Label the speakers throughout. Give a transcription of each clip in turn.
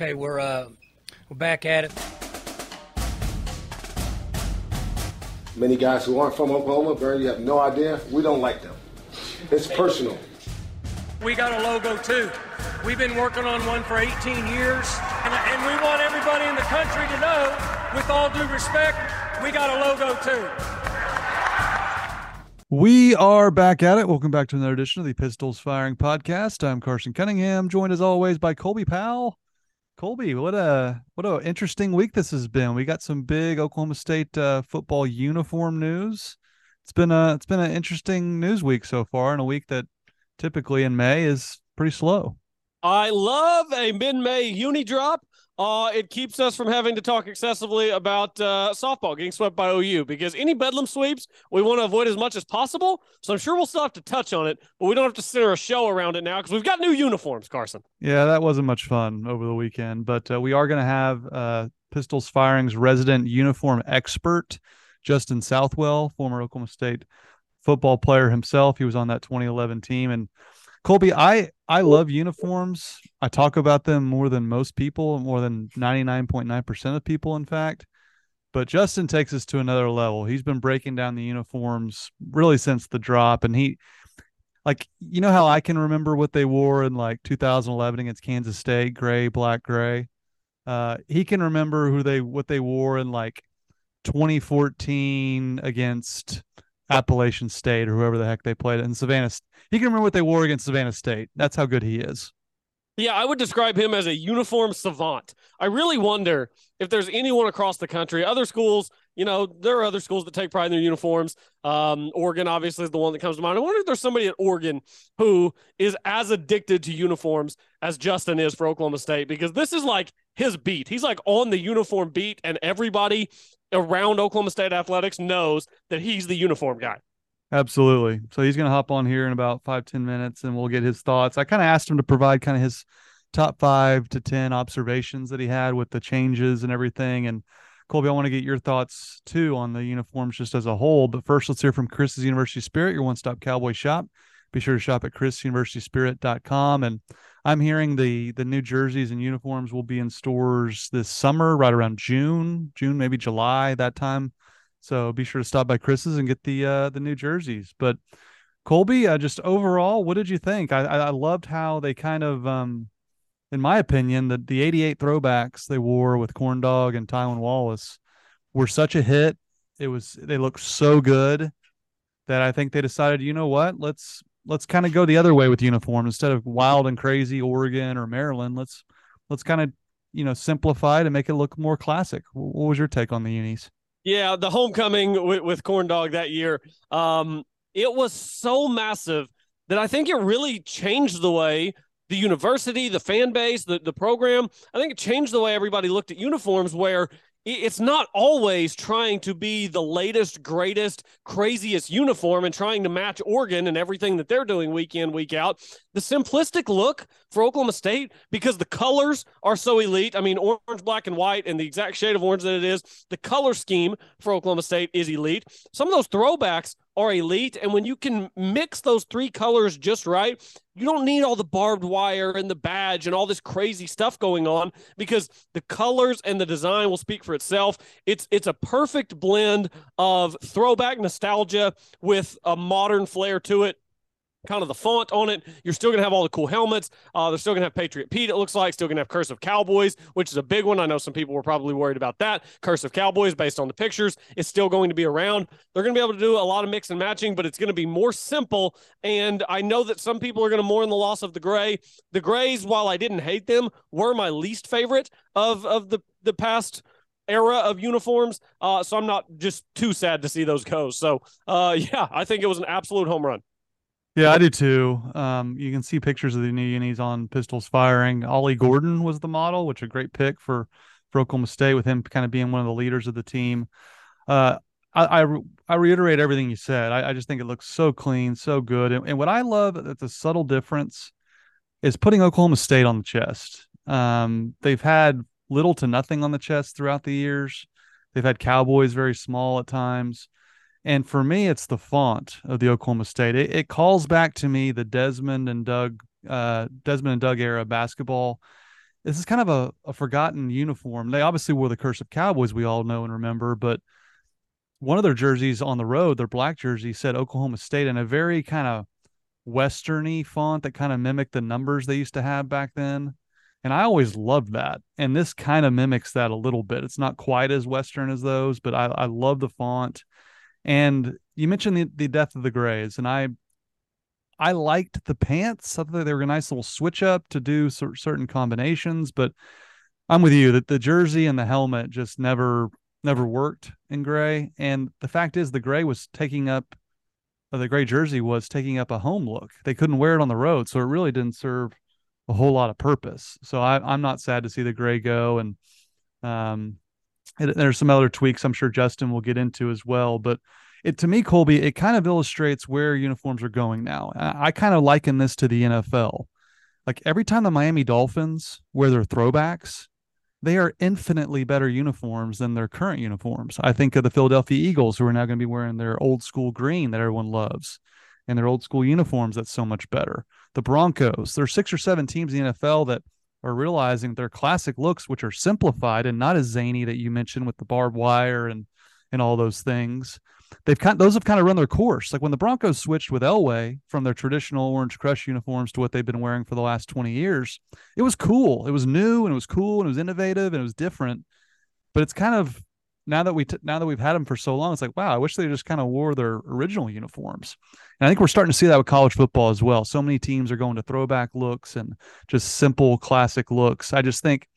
Speaker 1: Okay, we're uh, we're back at it.
Speaker 2: Many guys who aren't from Oklahoma, Barry, you have no idea. We don't like them. It's personal.
Speaker 1: We got a logo too. We've been working on one for 18 years, and, and we want everybody in the country to know, with all due respect, we got a logo too.
Speaker 3: We are back at it. Welcome back to another edition of the Pistols Firing Podcast. I'm Carson Cunningham, joined as always by Colby Powell. Colby, what a what a interesting week this has been. We got some big Oklahoma State uh, football uniform news. It's been a it's been an interesting news week so far, and a week that typically in May is pretty slow.
Speaker 4: I love a mid-May uni drop. Uh, it keeps us from having to talk excessively about uh, softball getting swept by OU because any bedlam sweeps we want to avoid as much as possible. So I'm sure we'll still have to touch on it, but we don't have to center a show around it now because we've got new uniforms, Carson.
Speaker 3: Yeah, that wasn't much fun over the weekend, but uh, we are going to have uh, Pistols Firing's resident uniform expert, Justin Southwell, former Oklahoma State football player himself. He was on that 2011 team and Colby, I I love uniforms. I talk about them more than most people, more than 99.9% of people in fact. But Justin takes us to another level. He's been breaking down the uniforms really since the drop and he like you know how I can remember what they wore in like 2011 against Kansas State, gray, black, gray. Uh he can remember who they what they wore in like 2014 against Appalachian State or whoever the heck they played in Savannah. He can remember what they wore against Savannah State. That's how good he is.
Speaker 4: Yeah, I would describe him as a uniform savant. I really wonder if there's anyone across the country, other schools, you know, there are other schools that take pride in their uniforms. Um, Oregon obviously is the one that comes to mind. I wonder if there's somebody at Oregon who is as addicted to uniforms as Justin is for Oklahoma State because this is like his beat. He's like on the uniform beat, and everybody around Oklahoma State athletics knows that he's the uniform guy.
Speaker 3: Absolutely. So he's going to hop on here in about five ten minutes and we'll get his thoughts. I kind of asked him to provide kind of his top five to 10 observations that he had with the changes and everything. And Colby, I want to get your thoughts too on the uniforms just as a whole. But first, let's hear from Chris's University Spirit, your one stop cowboy shop. Be sure to shop at chrisuniversityspirit.com. And I'm hearing the the new jerseys and uniforms will be in stores this summer, right around June, June, maybe July, that time. So be sure to stop by Chris's and get the uh, the new jerseys. But Colby, uh, just overall, what did you think? I, I loved how they kind of, um, in my opinion, the the '88 throwbacks they wore with Corn Dog and Tylan Wallace were such a hit. It was they looked so good that I think they decided, you know what, let's let's kind of go the other way with uniform instead of wild and crazy Oregon or Maryland. Let's let's kind of you know simplify to make it look more classic. What was your take on the unis?
Speaker 4: Yeah, the homecoming with, with Corn Dog that year, um, it was so massive that I think it really changed the way the university, the fan base, the, the program, I think it changed the way everybody looked at uniforms where it's not always trying to be the latest, greatest, craziest uniform and trying to match Oregon and everything that they're doing week in, week out. The simplistic look for Oklahoma State, because the colors are so elite. I mean, orange, black, and white, and the exact shade of orange that it is, the color scheme for Oklahoma State is elite. Some of those throwbacks are elite. And when you can mix those three colors just right, you don't need all the barbed wire and the badge and all this crazy stuff going on because the colors and the design will speak for itself. It's it's a perfect blend of throwback nostalgia with a modern flair to it kind of the font on it. You're still going to have all the cool helmets. Uh, they're still going to have Patriot Pete, it looks like. Still going to have Cursive Cowboys, which is a big one. I know some people were probably worried about that. Cursive Cowboys, based on the pictures, is still going to be around. They're going to be able to do a lot of mix and matching, but it's going to be more simple. And I know that some people are going to mourn the loss of the gray. The grays, while I didn't hate them, were my least favorite of, of the, the past era of uniforms. Uh, so I'm not just too sad to see those go. So, uh, yeah, I think it was an absolute home run.
Speaker 3: Yeah, I do too. Um, you can see pictures of the new unis on pistols firing. Ollie Gordon was the model, which a great pick for for Oklahoma State with him kind of being one of the leaders of the team. Uh, I, I, I reiterate everything you said. I, I, just think it looks so clean, so good. And, and what I love that's a subtle difference is putting Oklahoma State on the chest. Um, they've had little to nothing on the chest throughout the years. They've had Cowboys very small at times. And for me, it's the font of the Oklahoma State. It, it calls back to me the Desmond and Doug, uh, Desmond and Doug era basketball. this is kind of a, a forgotten uniform. They obviously wore the cursive Cowboys, we all know and remember, but one of their jerseys on the road, their black jersey said Oklahoma State in a very kind of westerny font that kind of mimicked the numbers they used to have back then. And I always loved that. And this kind of mimics that a little bit. It's not quite as Western as those, but I, I love the font. And you mentioned the, the death of the grays, and I I liked the pants. I thought they were a nice little switch up to do certain combinations, but I'm with you that the jersey and the helmet just never never worked in gray. And the fact is, the gray was taking up the gray jersey was taking up a home look. They couldn't wear it on the road, so it really didn't serve a whole lot of purpose. So I, am not sad to see the gray go, and um, there's some other tweaks I'm sure Justin will get into as well. But it to me, Colby, it kind of illustrates where uniforms are going now. I, I kind of liken this to the NFL. Like every time the Miami Dolphins wear their throwbacks, they are infinitely better uniforms than their current uniforms. I think of the Philadelphia Eagles, who are now going to be wearing their old school green that everyone loves, and their old school uniforms that's so much better. The Broncos, there's six or seven teams in the NFL that are realizing their classic looks, which are simplified and not as zany that you mentioned with the barbed wire and and all those things. They've kind those have kind of run their course. Like when the Broncos switched with Elway from their traditional Orange Crush uniforms to what they've been wearing for the last 20 years, it was cool. It was new and it was cool and it was innovative and it was different. But it's kind of now that we t- now that we've had them for so long, it's like wow, I wish they just kind of wore their original uniforms. And I think we're starting to see that with college football as well. So many teams are going to throwback looks and just simple classic looks. I just think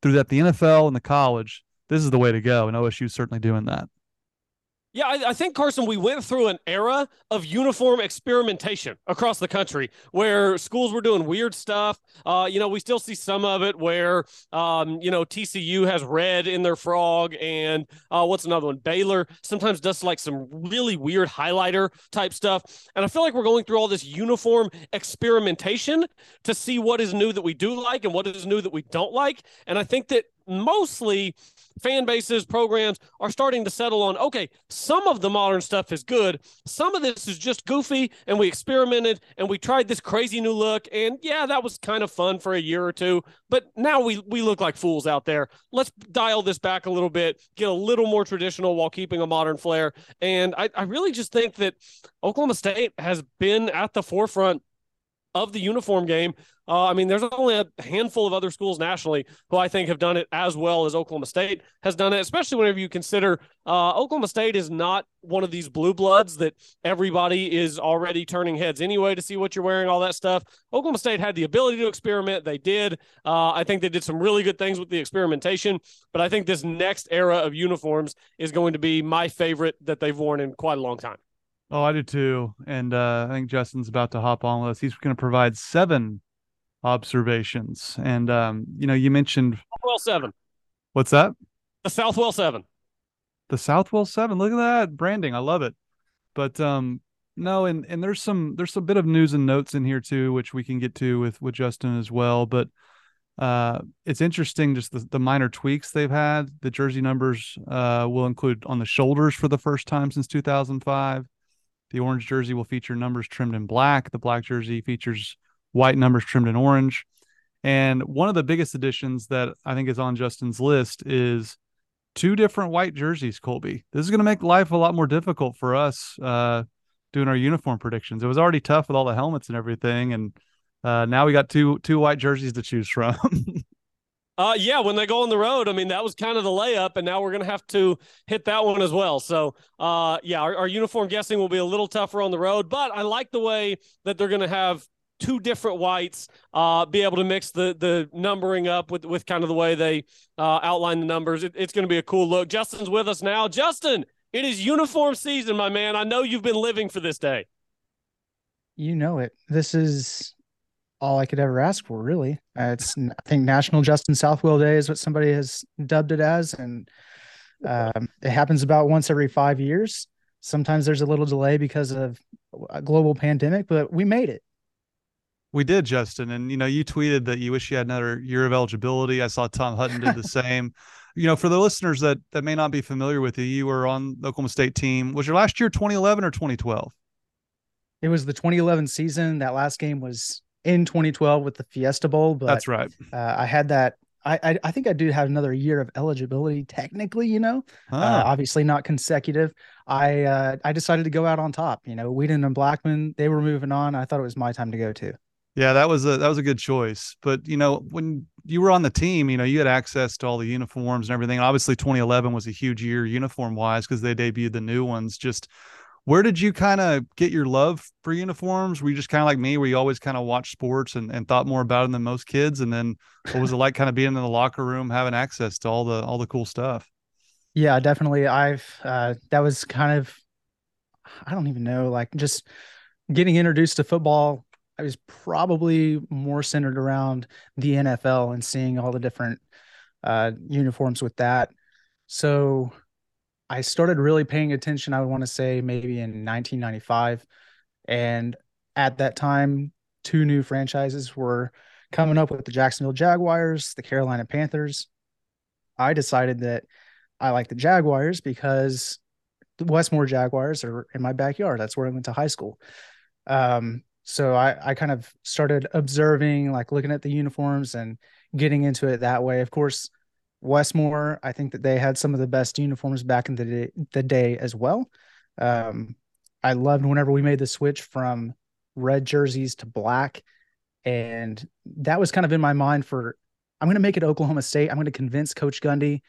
Speaker 3: through that the NFL and the college, this is the way to go, and OSU is certainly doing that.
Speaker 4: Yeah, I, I, think Carson, we went through an era of uniform experimentation across the country where schools were doing weird stuff. Uh, you know, we still see some of it where, um, you know, TCU has red in their frog, and uh, what's another one? Baylor sometimes does like some really weird highlighter type stuff. And I feel like we're going through all this uniform experimentation to see what is new that we do like and what is new that we don't like. And I think that mostly fan bases, programs are starting to settle on okay, some of the modern stuff is good. Some of this is just goofy, and we experimented and we tried this crazy new look. And yeah, that was kind of fun for a year or two. But now we, we look like fools out there. Let's dial this back a little bit, get a little more traditional while keeping a modern flair. And I, I really just think that Oklahoma State has been at the forefront of the uniform game. Uh, I mean, there's only a handful of other schools nationally who I think have done it as well as Oklahoma State has done it, especially whenever you consider uh, Oklahoma State is not one of these blue bloods that everybody is already turning heads anyway to see what you're wearing, all that stuff. Oklahoma State had the ability to experiment. They did. Uh, I think they did some really good things with the experimentation, but I think this next era of uniforms is going to be my favorite that they've worn in quite a long time.
Speaker 3: Oh, I do too. And uh, I think Justin's about to hop on with us. He's going to provide seven observations. And, um, you know, you mentioned
Speaker 4: Southwell 7.
Speaker 3: What's that?
Speaker 4: The Southwell 7.
Speaker 3: The Southwell 7. Look at that branding. I love it. But, um, no, and, and there's some there's a bit of news and notes in here too, which we can get to with with Justin as well. But uh, it's interesting just the, the minor tweaks they've had. The jersey numbers uh, will include on the shoulders for the first time since 2005. The orange jersey will feature numbers trimmed in black. The black jersey features white numbers trimmed in orange. And one of the biggest additions that I think is on Justin's list is two different white jerseys, Colby. This is going to make life a lot more difficult for us uh, doing our uniform predictions. It was already tough with all the helmets and everything. And uh, now we got two two white jerseys to choose from.
Speaker 4: Uh, yeah, when they go on the road, I mean, that was kind of the layup, and now we're going to have to hit that one as well. So, uh, yeah, our, our uniform guessing will be a little tougher on the road, but I like the way that they're going to have two different whites, uh, be able to mix the the numbering up with with kind of the way they uh, outline the numbers. It, it's going to be a cool look. Justin's with us now. Justin, it is uniform season, my man. I know you've been living for this day.
Speaker 5: You know it. This is all I could ever ask for, really. Uh, it's I think National Justin Southwell Day is what somebody has dubbed it as, and um, it happens about once every five years. Sometimes there's a little delay because of a global pandemic, but we made it.
Speaker 3: We did, Justin, and you know you tweeted that you wish you had another year of eligibility. I saw Tom Hutton did the same. You know, for the listeners that that may not be familiar with you, you were on the Oklahoma State team. Was your last year 2011 or 2012?
Speaker 5: It was the 2011 season. That last game was in 2012 with the Fiesta Bowl, but
Speaker 3: That's right.
Speaker 5: uh, I had that. I, I I think I do have another year of eligibility technically, you know, uh, obviously not consecutive. I uh, I decided to go out on top. You know, Weeden and Blackmon they were moving on. I thought it was my time to go too.
Speaker 3: yeah, that was a that was a good choice. But you know, when you were on the team, you know, you had access to all the uniforms and everything. Obviously, 2011 was a huge year uniform wise because they debuted the new ones. Just where did you kind of get your love for uniforms? Were you just kind of like me, where you always kind of watched sports and, and thought more about them than most kids? And then what was it like kind of being in the locker room, having access to all the all the cool stuff?
Speaker 5: Yeah, definitely. I've uh, that was kind of I don't even know, like just getting introduced to football. I was probably more centered around the NFL and seeing all the different uh, uniforms with that. So I started really paying attention. I would want to say maybe in 1995, and at that time, two new franchises were coming up with the Jacksonville Jaguars, the Carolina Panthers. I decided that I like the Jaguars because the Westmoore Jaguars are in my backyard. That's where I went to high school. Um, so I, I kind of started observing, like looking at the uniforms and getting into it that way. Of course, Westmoore, I think that they had some of the best uniforms back in the day, the day as well. Um, I loved whenever we made the switch from red jerseys to black. And that was kind of in my mind for I'm going to make it Oklahoma State. I'm going to convince Coach Gundy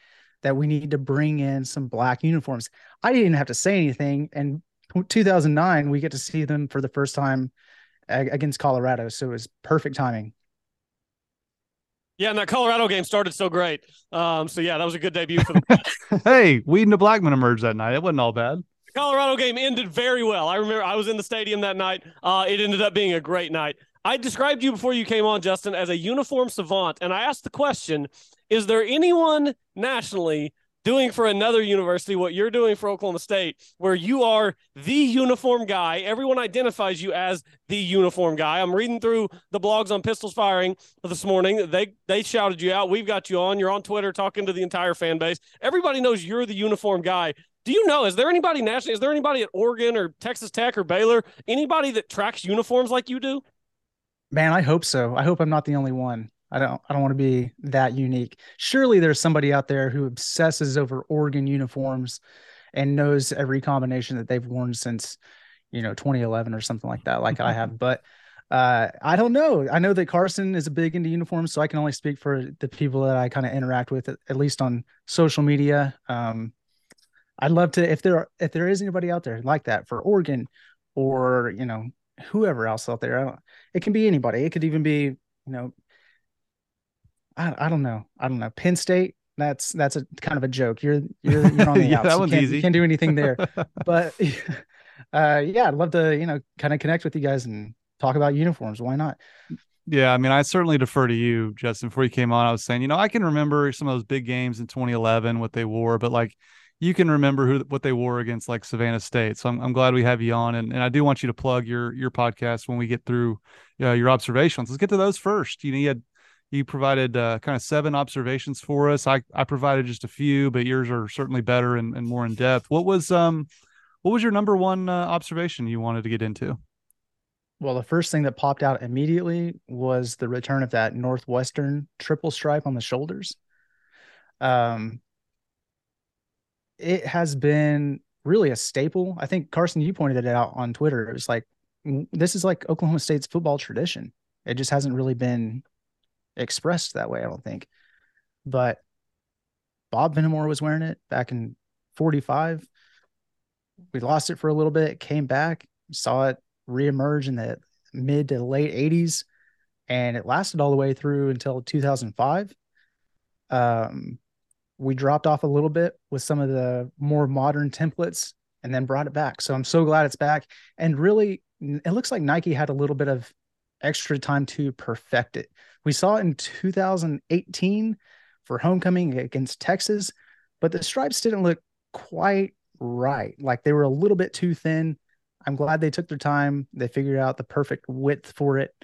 Speaker 5: that we need to bring in some black uniforms. I didn't have to say anything. And 2009, we get to see them for the first time against Colorado. So it was perfect timing.
Speaker 4: Yeah, and that Colorado game started so great. Um, so yeah, that was a good debut for the
Speaker 3: hey, Weeden to Blackmon emerged that night. It wasn't all bad.
Speaker 4: The Colorado game ended very well. I remember I was in the stadium that night. Uh, it ended up being a great night. I described you before you came on, Justin, as a uniform savant, and I asked the question: Is there anyone nationally doing for another university what you're doing for Oklahoma State, where you are the uniform guy? Everyone identifies you as the uniform guy. I'm reading through the blogs on Pistols Firing this morning. They they shouted you out. We've got you on. You're on Twitter talking to the entire fan base. Everybody knows you're the uniform guy. Do you know? Is there anybody nationally? Is there anybody at Oregon or Texas Tech or Baylor? Anybody that tracks uniforms like you do?
Speaker 5: Man, I hope so. I hope I'm not the only one. I don't I don't want to be that unique. Surely there's somebody out there who obsesses over Oregon uniforms and knows every combination that they've worn since, you know, 2011 or something like that, like I have. But uh, I don't know. I know that Carson is a big into uniforms, so I can only speak for the people that I kind of interact with, at, least on social media. Um, I'd love to if there are, if there is anybody out there like that for Oregon or you know whoever else out there. I don't, it can be anybody. It could even be you know I, I don't know. I don't know. Penn State. That's that's a kind of a joke. You're you're, you're on the
Speaker 3: Yeah,
Speaker 5: outs.
Speaker 3: that
Speaker 5: You
Speaker 3: one's
Speaker 5: can't,
Speaker 3: easy.
Speaker 5: You can't do anything there. but uh, yeah, I'd love to you know kind of connect with you guys and talk about uniforms. Why not?
Speaker 3: Yeah, I mean, I certainly defer to you, Justin. Before you came on, I was saying, you know, I can remember some of those big games in 2011, what they wore, but like you can remember who what they wore against like Savannah State. So I'm, I'm glad we have you on, and, and I do want you to plug your your podcast when we get through uh, your observations. Let's get to those first. You know, you had you provided uh, kind of seven observations for us. I I provided just a few, but yours are certainly better and, and more in depth. What was um what was your number one uh, observation you wanted to get into?
Speaker 5: Well, the first thing that popped out immediately was the return of that Northwestern triple stripe on the shoulders. Um, it has been really a staple. I think Carson, you pointed it out on Twitter. It was like this is like Oklahoma State's football tradition. It just hasn't really been expressed that way, I don't think. But Bob Fenimore was wearing it back in 45. We lost it for a little bit, came back, saw it reemerge in the mid to late 80s and it lasted all the way through until 2005 um, we dropped off a little bit with some of the more modern templates and then brought it back so i'm so glad it's back and really it looks like nike had a little bit of extra time to perfect it we saw it in 2018 for homecoming against texas but the stripes didn't look quite right like they were a little bit too thin I'm glad they took their time. They figured out the perfect width for it,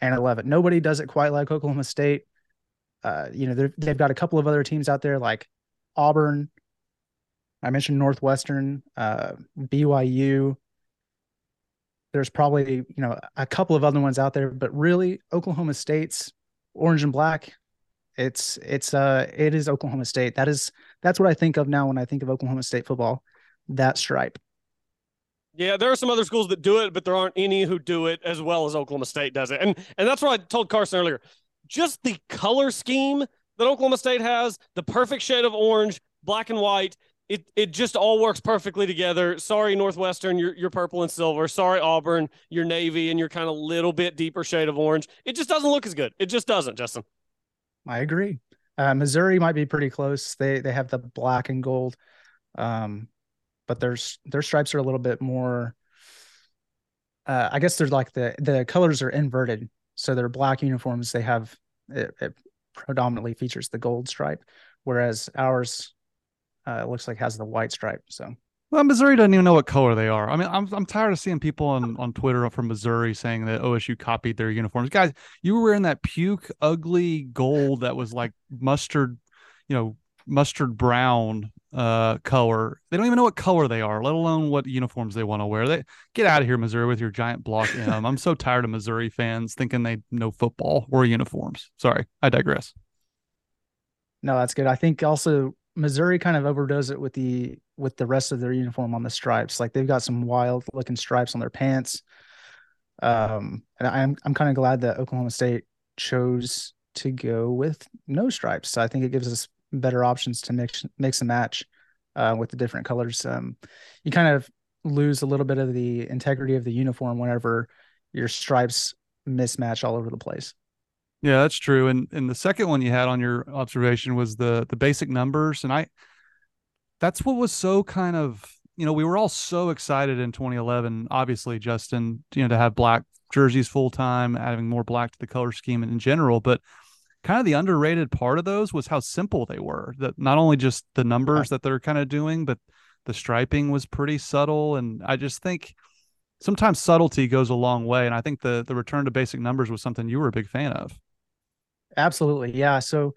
Speaker 5: and I love it. Nobody does it quite like Oklahoma State. Uh, you know, they've got a couple of other teams out there like Auburn. I mentioned Northwestern, uh, BYU. there's probably, you know, a couple of other ones out there, but really Oklahoma State's orange and black, it's it's uh it is Oklahoma State. That is that's what I think of now when I think of Oklahoma State football. That stripe.
Speaker 4: Yeah, there are some other schools that do it, but there aren't any who do it as well as Oklahoma State does it. And and that's what I told Carson earlier. Just the color scheme that Oklahoma State has, the perfect shade of orange, black and white, it it just all works perfectly together. Sorry, Northwestern, you're, you're purple and silver. Sorry, Auburn, you're navy and you're kind of little bit deeper shade of orange. It just doesn't look as good. It just doesn't, Justin.
Speaker 5: I agree. Uh, Missouri might be pretty close. They they have the black and gold, um, but their their stripes are a little bit more. Uh, I guess they're like the the colors are inverted, so their black uniforms they have it, it predominantly features the gold stripe, whereas ours uh, it looks like has the white stripe. So
Speaker 3: well, Missouri doesn't even know what color they are. I mean, I'm I'm tired of seeing people on, on Twitter from Missouri saying that OSU copied their uniforms. Guys, you were wearing that puke ugly gold that was like mustard, you know, mustard brown uh color. They don't even know what color they are, let alone what uniforms they want to wear. They get out of here, Missouri, with your giant block M. I'm so tired of Missouri fans thinking they know football or uniforms. Sorry, I digress.
Speaker 5: No, that's good. I think also Missouri kind of overdoes it with the with the rest of their uniform on the stripes. Like they've got some wild looking stripes on their pants. Um, and I'm I'm kind of glad that Oklahoma State chose to go with no stripes. So I think it gives us better options to mix mix and match uh, with the different colors. Um, you kind of lose a little bit of the integrity of the uniform whenever your stripes mismatch all over the place.
Speaker 3: Yeah, that's true. And and the second one you had on your observation was the the basic numbers, and I that's what was so kind of you know we were all so excited in 2011. Obviously, Justin, you know, to have black jerseys full time, adding more black to the color scheme in general, but kind of the underrated part of those was how simple they were. That not only just the numbers that they're kind of doing, but the striping was pretty subtle, and I just think sometimes subtlety goes a long way. And I think the the return to basic numbers was something you were a big fan of.
Speaker 5: Absolutely. Yeah. So,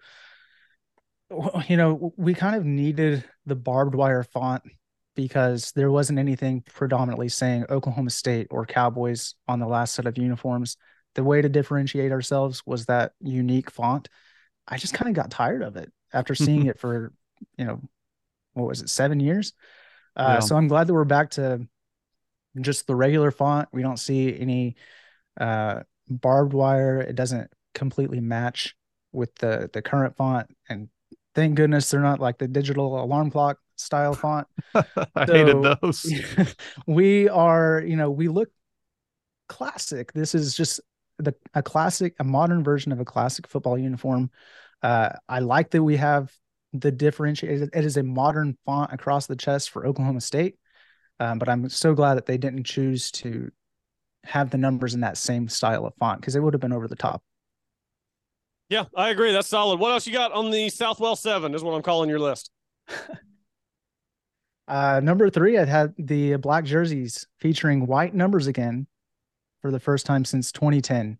Speaker 5: you know, we kind of needed the barbed wire font because there wasn't anything predominantly saying Oklahoma State or Cowboys on the last set of uniforms. The way to differentiate ourselves was that unique font. I just kind of got tired of it after seeing it for, you know, what was it, seven years? Uh, yeah. So I'm glad that we're back to just the regular font. We don't see any uh, barbed wire. It doesn't completely match with the the current font. And thank goodness they're not like the digital alarm clock style font.
Speaker 3: I so hated those.
Speaker 5: we are you know we look classic. This is just the a classic a modern version of a classic football uniform. Uh i like that we have the differentiated it is a modern font across the chest for oklahoma state um, but i'm so glad that they didn't choose to have the numbers in that same style of font because it would have been over the top
Speaker 4: yeah, I agree. That's solid. What else you got on the Southwell Seven? Is what I'm calling your list.
Speaker 5: uh, number three, I had the black jerseys featuring white numbers again for the first time since 2010.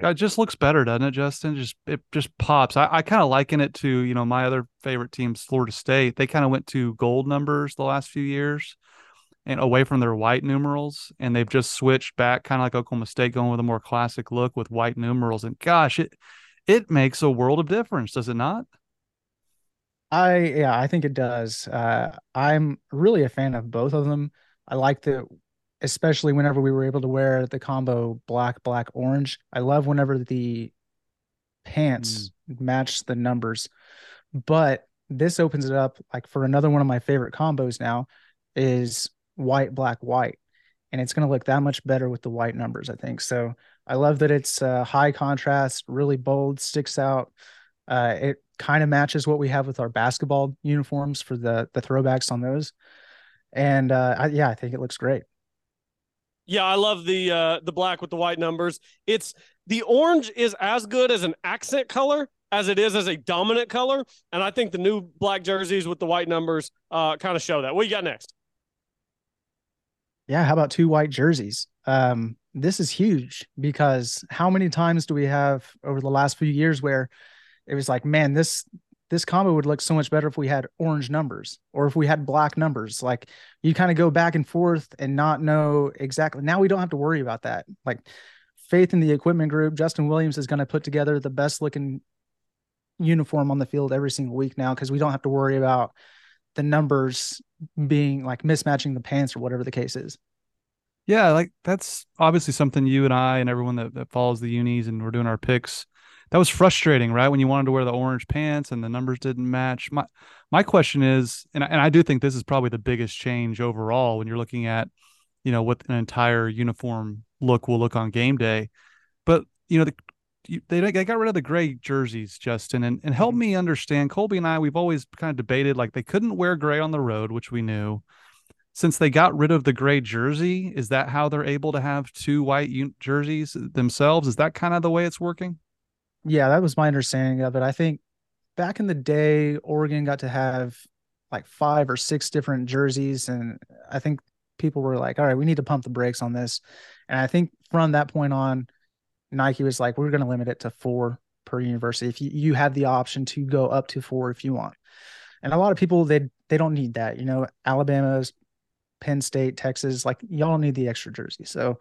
Speaker 3: it just looks better, doesn't it, Justin? Just it just pops. I, I kind of liken it to you know my other favorite teams, Florida State. They kind of went to gold numbers the last few years and away from their white numerals and they've just switched back kind of like Oklahoma State going with a more classic look with white numerals and gosh it it makes a world of difference does it not?
Speaker 5: I yeah I think it does. Uh, I'm really a fan of both of them. I like the especially whenever we were able to wear the combo black black orange. I love whenever the pants mm. match the numbers. But this opens it up like for another one of my favorite combos now is white, black, white. And it's going to look that much better with the white numbers, I think. So I love that it's uh, high contrast, really bold, sticks out. Uh, it kind of matches what we have with our basketball uniforms for the the throwbacks on those. And uh, I, yeah, I think it looks great.
Speaker 4: Yeah, I love the uh, the black with the white numbers. It's the orange is as good as an accent color as it is as a dominant color, and I think the new black jerseys with the white numbers uh, kind of show that. What you got next?
Speaker 5: Yeah, how about two white jerseys? Um, this is huge because how many times do we have over the last few years where it was like, man, this this combo would look so much better if we had orange numbers or if we had black numbers. Like you kind of go back and forth and not know exactly. Now we don't have to worry about that. Like faith in the equipment group, Justin Williams is going to put together the best looking uniform on the field every single week now because we don't have to worry about the numbers being like mismatching the pants or whatever the case is.
Speaker 3: Yeah, like that's obviously something you and I and everyone that, that follows the unis and we're doing our picks. That was frustrating, right? When you wanted to wear the orange pants and the numbers didn't match. My my question is, and I, and I do think this is probably the biggest change overall when you're looking at, you know, what an entire uniform look will look on game day. But you know, the they they got rid of the gray jerseys, Justin, and and help mm-hmm. me understand. Colby and I, we've always kind of debated like they couldn't wear gray on the road, which we knew. Since they got rid of the gray jersey, is that how they're able to have two white jerseys themselves? Is that kind of the way it's working?
Speaker 5: Yeah, that was my understanding of it. I think back in the day, Oregon got to have like five or six different jerseys, and I think people were like, "All right, we need to pump the brakes on this." And I think from that point on, Nike was like, we're going to limit it to four per university. If you, you have the option to go up to four if you want. And a lot of people, they, they don't need that. You know, Alabama's, Penn State, Texas, like y'all need the extra jersey. So,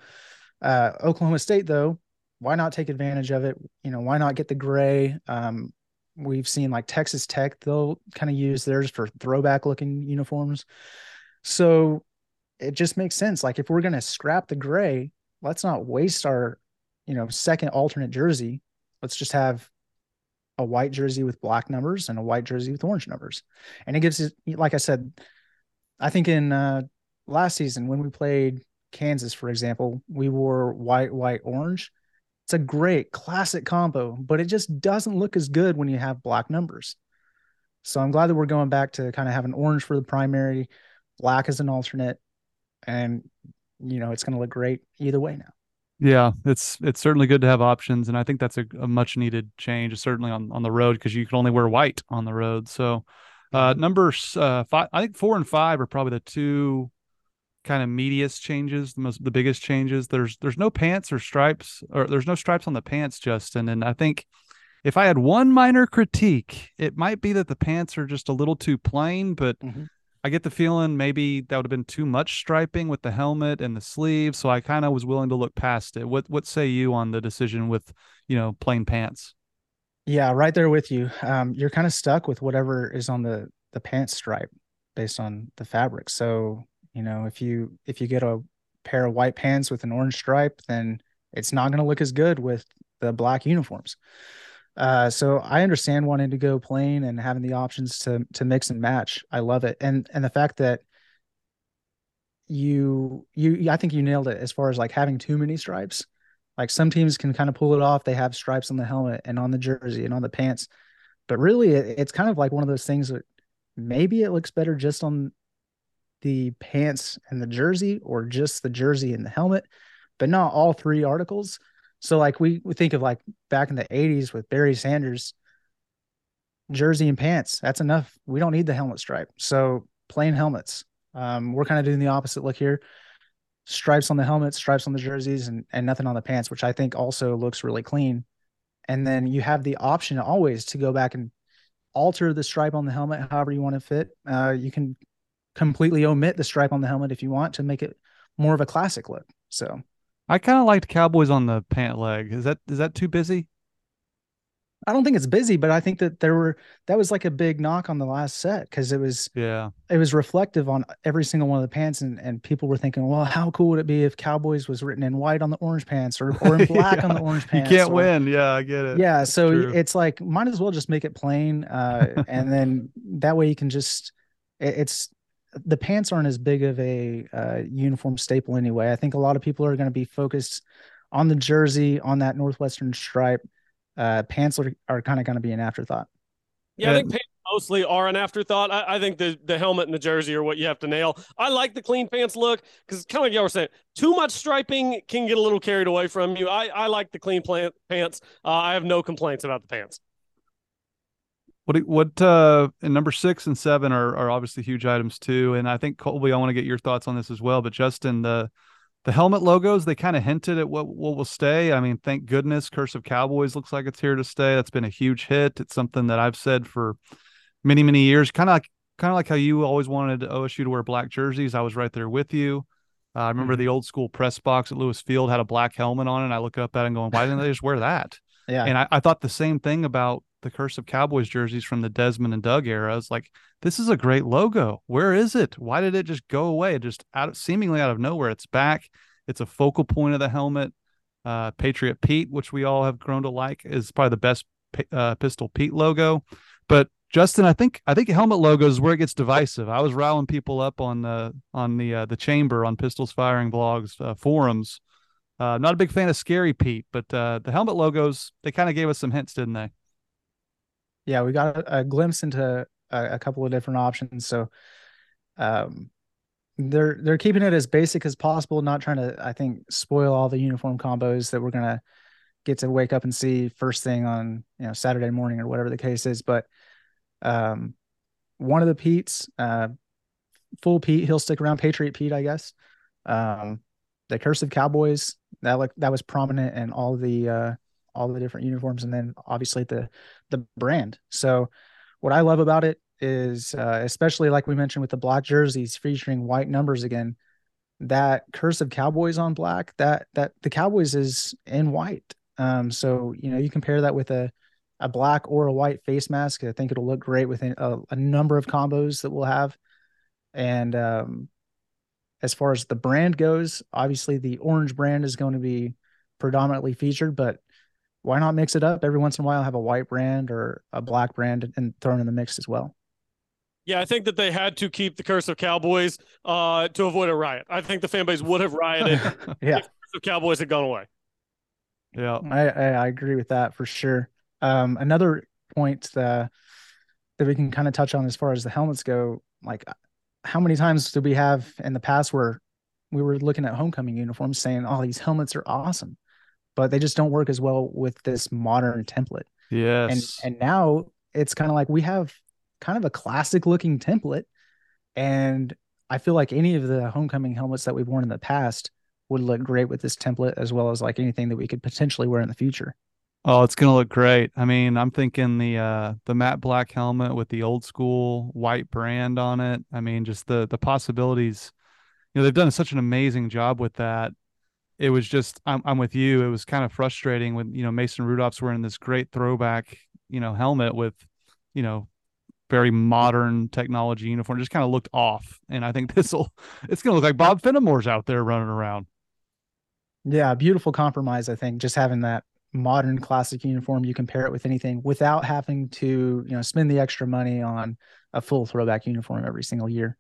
Speaker 5: uh, Oklahoma State, though, why not take advantage of it? You know, why not get the gray? Um, we've seen like Texas Tech, they'll kind of use theirs for throwback looking uniforms. So it just makes sense. Like if we're going to scrap the gray, let's not waste our you know, second alternate jersey, let's just have a white jersey with black numbers and a white jersey with orange numbers. And it gives it, like I said, I think in uh, last season when we played Kansas, for example, we wore white, white, orange. It's a great classic combo, but it just doesn't look as good when you have black numbers. So I'm glad that we're going back to kind of having orange for the primary, black as an alternate, and you know it's going to look great either way now.
Speaker 3: Yeah, it's it's certainly good to have options, and I think that's a, a much needed change, certainly on on the road because you can only wear white on the road. So, uh, mm-hmm. numbers uh, five, I think four and five are probably the two kind of medius changes, the most the biggest changes. There's there's no pants or stripes, or there's no stripes on the pants, Justin, and I think if I had one minor critique, it might be that the pants are just a little too plain, but. Mm-hmm. I get the feeling maybe that would have been too much striping with the helmet and the sleeves, so I kind of was willing to look past it. What what say you on the decision with, you know, plain pants?
Speaker 5: Yeah, right there with you. Um, you're kind of stuck with whatever is on the the pants stripe based on the fabric. So, you know, if you if you get a pair of white pants with an orange stripe, then it's not going to look as good with the black uniforms. Uh, so I understand wanting to go plain and having the options to to mix and match. I love it, and and the fact that you you I think you nailed it as far as like having too many stripes. Like some teams can kind of pull it off. They have stripes on the helmet and on the jersey and on the pants, but really it, it's kind of like one of those things that maybe it looks better just on the pants and the jersey or just the jersey and the helmet, but not all three articles. So like we, we think of like back in the 80s with Barry Sanders, jersey and pants. That's enough. We don't need the helmet stripe. So plain helmets. Um, we're kind of doing the opposite look here. Stripes on the helmets, stripes on the jerseys, and, and nothing on the pants, which I think also looks really clean. And then you have the option always to go back and alter the stripe on the helmet however you want to fit. Uh, you can completely omit the stripe on the helmet if you want to make it more of a classic look. So
Speaker 3: I kind of liked Cowboys on the pant leg. Is that is that too busy?
Speaker 5: I don't think it's busy, but I think that there were that was like a big knock on the last set because it was
Speaker 3: yeah
Speaker 5: it was reflective on every single one of the pants and and people were thinking, well, how cool would it be if Cowboys was written in white on the orange pants or or in black yeah. on the orange pants?
Speaker 3: You can't
Speaker 5: or,
Speaker 3: win. Yeah, I get it.
Speaker 5: Yeah, so true. it's like might as well just make it plain, uh, and then that way you can just it, it's the pants aren't as big of a uh, uniform staple anyway. I think a lot of people are going to be focused on the jersey, on that northwestern stripe. Uh, pants are, are kind of going to be an afterthought.
Speaker 4: Yeah, I think pants mostly are an afterthought. I, I, think the the helmet and the jersey are what you have to nail. I like the clean pants look because kind of like y'all were saying, too much striping can get a little carried away from you. I, I like the clean plant, pants. Uh, I have no complaints about the pants.
Speaker 3: What what uh and number six and seven are are obviously huge items too. And I think Colby, I want to get your thoughts on this as well. But Justin, the the helmet logos they kind of hinted at what what will stay. I mean, thank goodness, Cursive Cowboys looks like it's here to stay. That's been a huge hit. It's something that I've said for many many years. Kind of like kind of like how you always wanted OSU to wear black jerseys. I was right there with you. Uh, I remember mm-hmm. the old school press box at Lewis Field had a black helmet on it. And I look up at it and going, why didn't they just wear that?
Speaker 5: Yeah.
Speaker 3: And I, I thought the same thing about the Cursive Cowboys jerseys from the Desmond and Doug era. It's like, this is a great logo. Where is it? Why did it just go away? Just out seemingly out of nowhere. It's back. It's a focal point of the helmet. Uh, Patriot Pete, which we all have grown to like, is probably the best uh, Pistol Pete logo. But Justin, I think I think helmet logo is where it gets divisive. I was riling people up on the on the uh, the chamber on Pistols Firing blogs uh, forums. Uh, not a big fan of Scary Pete, but uh, the helmet logos they kind of gave us some hints, didn't they?
Speaker 5: Yeah, we got a, glimpse into a, a, couple of different options. So, um, they're they're keeping it as basic as possible, not trying to I think spoil all the uniform combos that we're gonna get to wake up and see first thing on you know Saturday morning or whatever the case is, but um, one of the Pete's, uh, full Pete, he'll stick around. Patriot Pete, I guess. Um, the Cursive Cowboys that like that was prominent in all the uh, all the different uniforms, and then obviously the the brand. So, what I love about it is, uh, especially like we mentioned with the black jerseys featuring white numbers again, that Cursive Cowboys on black, that that the Cowboys is in white. Um, so you know you compare that with a a black or a white face mask. I think it'll look great with a, a number of combos that we'll have. And um, as far as the brand goes, obviously the orange brand is going to be predominantly featured, but why not mix it up every once in a while? Have a white brand or a black brand and thrown in the mix as well.
Speaker 4: Yeah, I think that they had to keep the cursive Cowboys uh, to avoid a riot. I think the fan base would have rioted
Speaker 5: yeah. if
Speaker 4: the cursive Cowboys had gone away.
Speaker 3: Yeah,
Speaker 5: I, I, I agree with that for sure. Um, another point that that we can kind of touch on as far as the helmets go, like how many times did we have in the past where we were looking at homecoming uniforms saying, "Oh, these helmets are awesome," but they just don't work as well with this modern template.
Speaker 3: Yes,
Speaker 5: and and now it's kind of like we have kind of a classic looking template, and I feel like any of the homecoming helmets that we've worn in the past would look great with this template as well as like anything that we could potentially wear in the future.
Speaker 3: Oh, it's gonna look great. I mean, I'm thinking the uh the matte black helmet with the old school white brand on it. I mean, just the the possibilities. You know, they've done such an amazing job with that. It was just I'm I'm with you. It was kind of frustrating when, you know, Mason Rudolph's wearing this great throwback, you know, helmet with, you know, very modern technology uniform. Just kind of looked off. And I think this'll it's gonna look like Bob Fenimore's out there running around.
Speaker 5: Yeah, beautiful compromise, I think, just having that modern classic uniform you compare it with anything without having to you know spend the extra money on a full throwback uniform every single year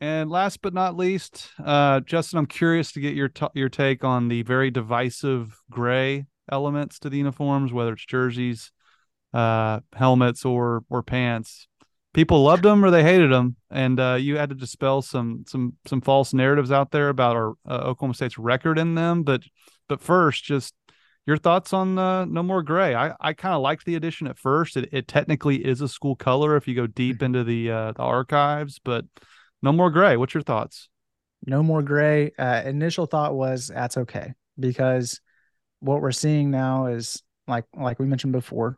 Speaker 3: and last but not least uh, justin i'm curious to get your t- your take on the very divisive gray elements to the uniforms whether it's jerseys uh, helmets or or pants people loved them or they hated them and uh, you had to dispel some some some false narratives out there about our uh, oklahoma state's record in them but but first just your thoughts on uh, No More Gray? I, I kind of liked the addition at first. It, it technically is a school color if you go deep into the uh, the archives, but No More Gray. What's your thoughts?
Speaker 5: No More Gray. Uh, initial thought was that's okay because what we're seeing now is like like we mentioned before,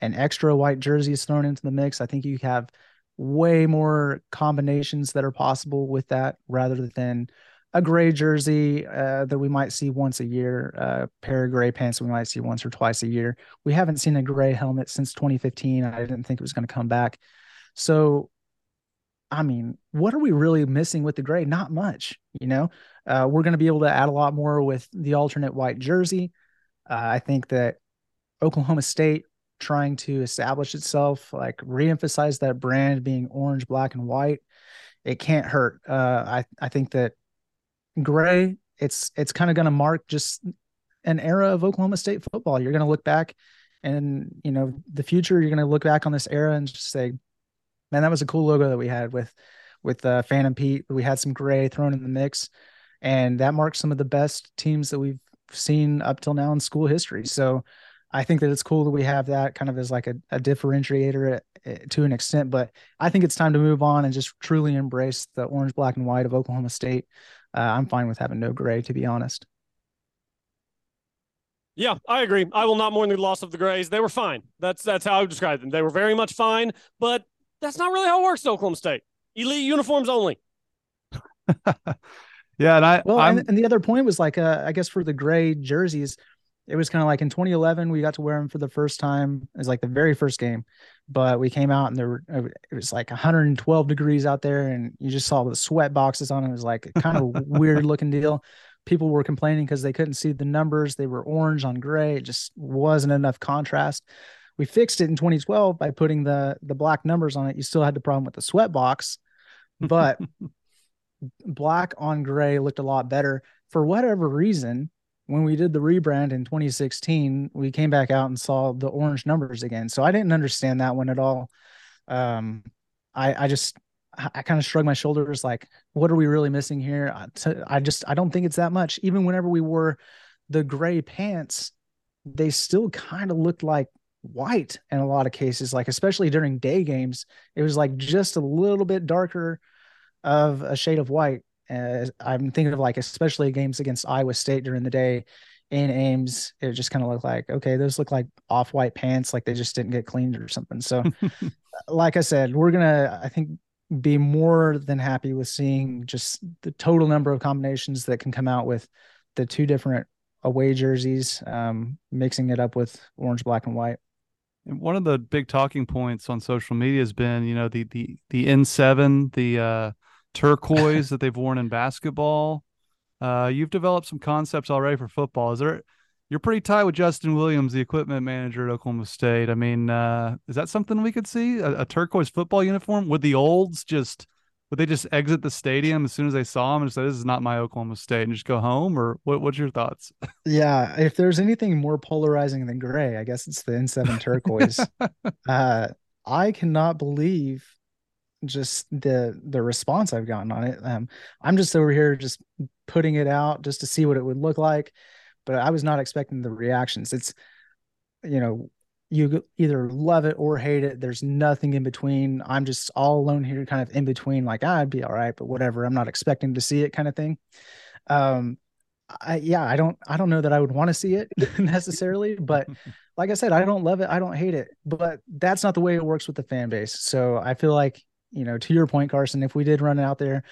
Speaker 5: an extra white jersey is thrown into the mix. I think you have way more combinations that are possible with that rather than a gray jersey uh, that we might see once a year, a pair of gray pants we might see once or twice a year. We haven't seen a gray helmet since 2015. I didn't think it was going to come back. So, I mean, what are we really missing with the gray? Not much, you know. Uh, we're going to be able to add a lot more with the alternate white jersey. Uh, I think that Oklahoma State trying to establish itself, like reemphasize that brand being orange, black, and white, it can't hurt. Uh, I I think that gray it's it's kind of going to mark just an era of Oklahoma State football. You're going to look back and you know the future you're going to look back on this era and just say man that was a cool logo that we had with with uh, Phantom Pete. We had some gray thrown in the mix and that marks some of the best teams that we've seen up till now in school history. So I think that it's cool that we have that kind of as like a, a differentiator to an extent, but I think it's time to move on and just truly embrace the orange, black, and white of Oklahoma State uh, I'm fine with having no gray, to be honest.
Speaker 4: Yeah, I agree. I will not mourn the loss of the Grays. They were fine. That's that's how I would describe them. They were very much fine, but that's not really how it works at Oklahoma State. Elite uniforms only.
Speaker 3: yeah, and I
Speaker 5: well, and, and, the other point was like, uh, I guess for the gray jerseys, it was kind of like in 2011 we got to wear them for the first time. It was like the very first game, but we came out and there were it was like 112 degrees out there, and you just saw the sweat boxes on it. It was like kind of weird looking deal people were complaining because they couldn't see the numbers. They were orange on gray. It just wasn't enough contrast. We fixed it in 2012 by putting the the black numbers on it. You still had the problem with the sweat box, but black on gray looked a lot better. For whatever reason, when we did the rebrand in 2016, we came back out and saw the orange numbers again. So I didn't understand that one at all. Um, I, I just I kind of shrug my shoulders, like, what are we really missing here? I just, I don't think it's that much. Even whenever we wore the gray pants, they still kind of looked like white in a lot of cases, like, especially during day games, it was like just a little bit darker of a shade of white. Uh, I'm thinking of like, especially games against Iowa State during the day in Ames, it just kind of looked like, okay, those look like off white pants, like they just didn't get cleaned or something. So, like I said, we're to, I think be more than happy with seeing just the total number of combinations that can come out with the two different away jerseys, um, mixing it up with orange, black, and white.
Speaker 3: And one of the big talking points on social media has been, you know, the the the N seven, the uh, turquoise that they've worn in basketball. Uh, you've developed some concepts already for football. Is there you're pretty tight with Justin Williams, the equipment manager at Oklahoma State. I mean, uh, is that something we could see? A, a, turquoise football uniform? Would the olds just would they just exit the stadium as soon as they saw him and say, "This is not my Oklahoma State," and just go home? Or what, what's your thoughts?
Speaker 5: Yeah, if there's anything more polarizing than gray, I guess it's the N7 turquoise. uh, I cannot believe just the the response I've gotten on it. Um, I'm just over here just putting it out just to see what it would look like but I was not expecting the reactions. It's, you know, you either love it or hate it. There's nothing in between. I'm just all alone here, kind of in between, like, ah, I'd be all right, but whatever. I'm not expecting to see it kind of thing. Um, I, yeah, I don't, I don't know that I would want to see it necessarily, but like I said, I don't love it. I don't hate it, but that's not the way it works with the fan base. So I feel like, you know, to your point, Carson, if we did run out there,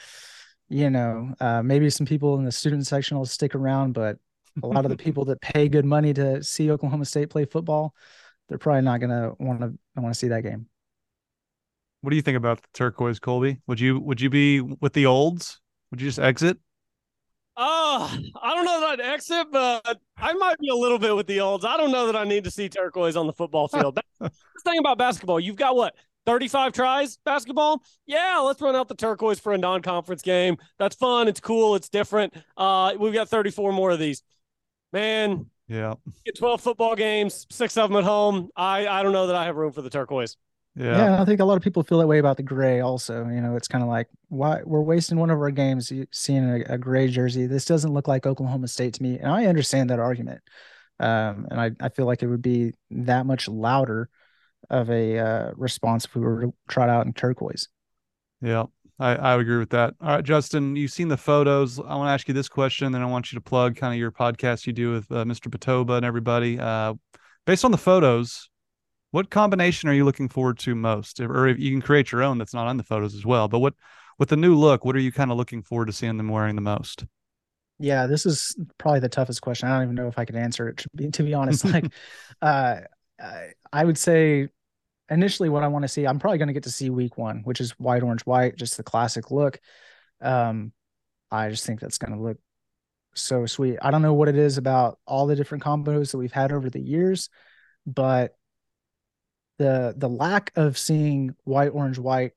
Speaker 5: you know, uh, maybe some people in the student section will stick around, but a lot of the people that pay good money to see Oklahoma State play football, they're probably not going to want to want to see that game.
Speaker 3: What do you think about the turquoise, Colby? Would you would you be with the olds? Would you just exit?
Speaker 4: Oh, I don't know that I'd exit, but I might be a little bit with the olds. I don't know that I need to see turquoise on the football field. the thing about basketball. You've got what 35 tries basketball yeah let's run out the turquoise for a non-conference game that's fun it's cool it's different uh we've got 34 more of these man.
Speaker 3: Yeah.
Speaker 4: Get 12 football games, six of them at home. I, I don't know that I have room for the turquoise.
Speaker 5: Yeah. yeah, I think a lot of people feel that way about the gray. Also, you know, it's kind of like why we're wasting one of our games seeing a, a, gray jersey. This doesn't look like Oklahoma State to me, and I understand that argument. Um, and I, I feel like it would be that much louder of a uh, response if we were to trot out in turquoise.
Speaker 3: Yeah, I, I would agree with that. All right, Justin, you've seen the photos. I want to ask you this question, then I want you to plug kind of your podcast you do with uh, Mr. Patoba and everybody. Uh, based on the photos, what combination are you looking forward to most? Or if you can create your own that's not on the photos as well. But what with the new look, what are you kind of looking forward to seeing them wearing the most?
Speaker 5: Yeah, this is probably the toughest question. I don't even know if I can answer it to be, to be honest. like, uh, I would say initially what I want to see, I'm probably going to get to see week one, which is white, orange, white, just the classic look. Um, I just think that's going to look so sweet. I don't know what it is about all the different combos that we've had over the years, but the the lack of seeing white, orange, white,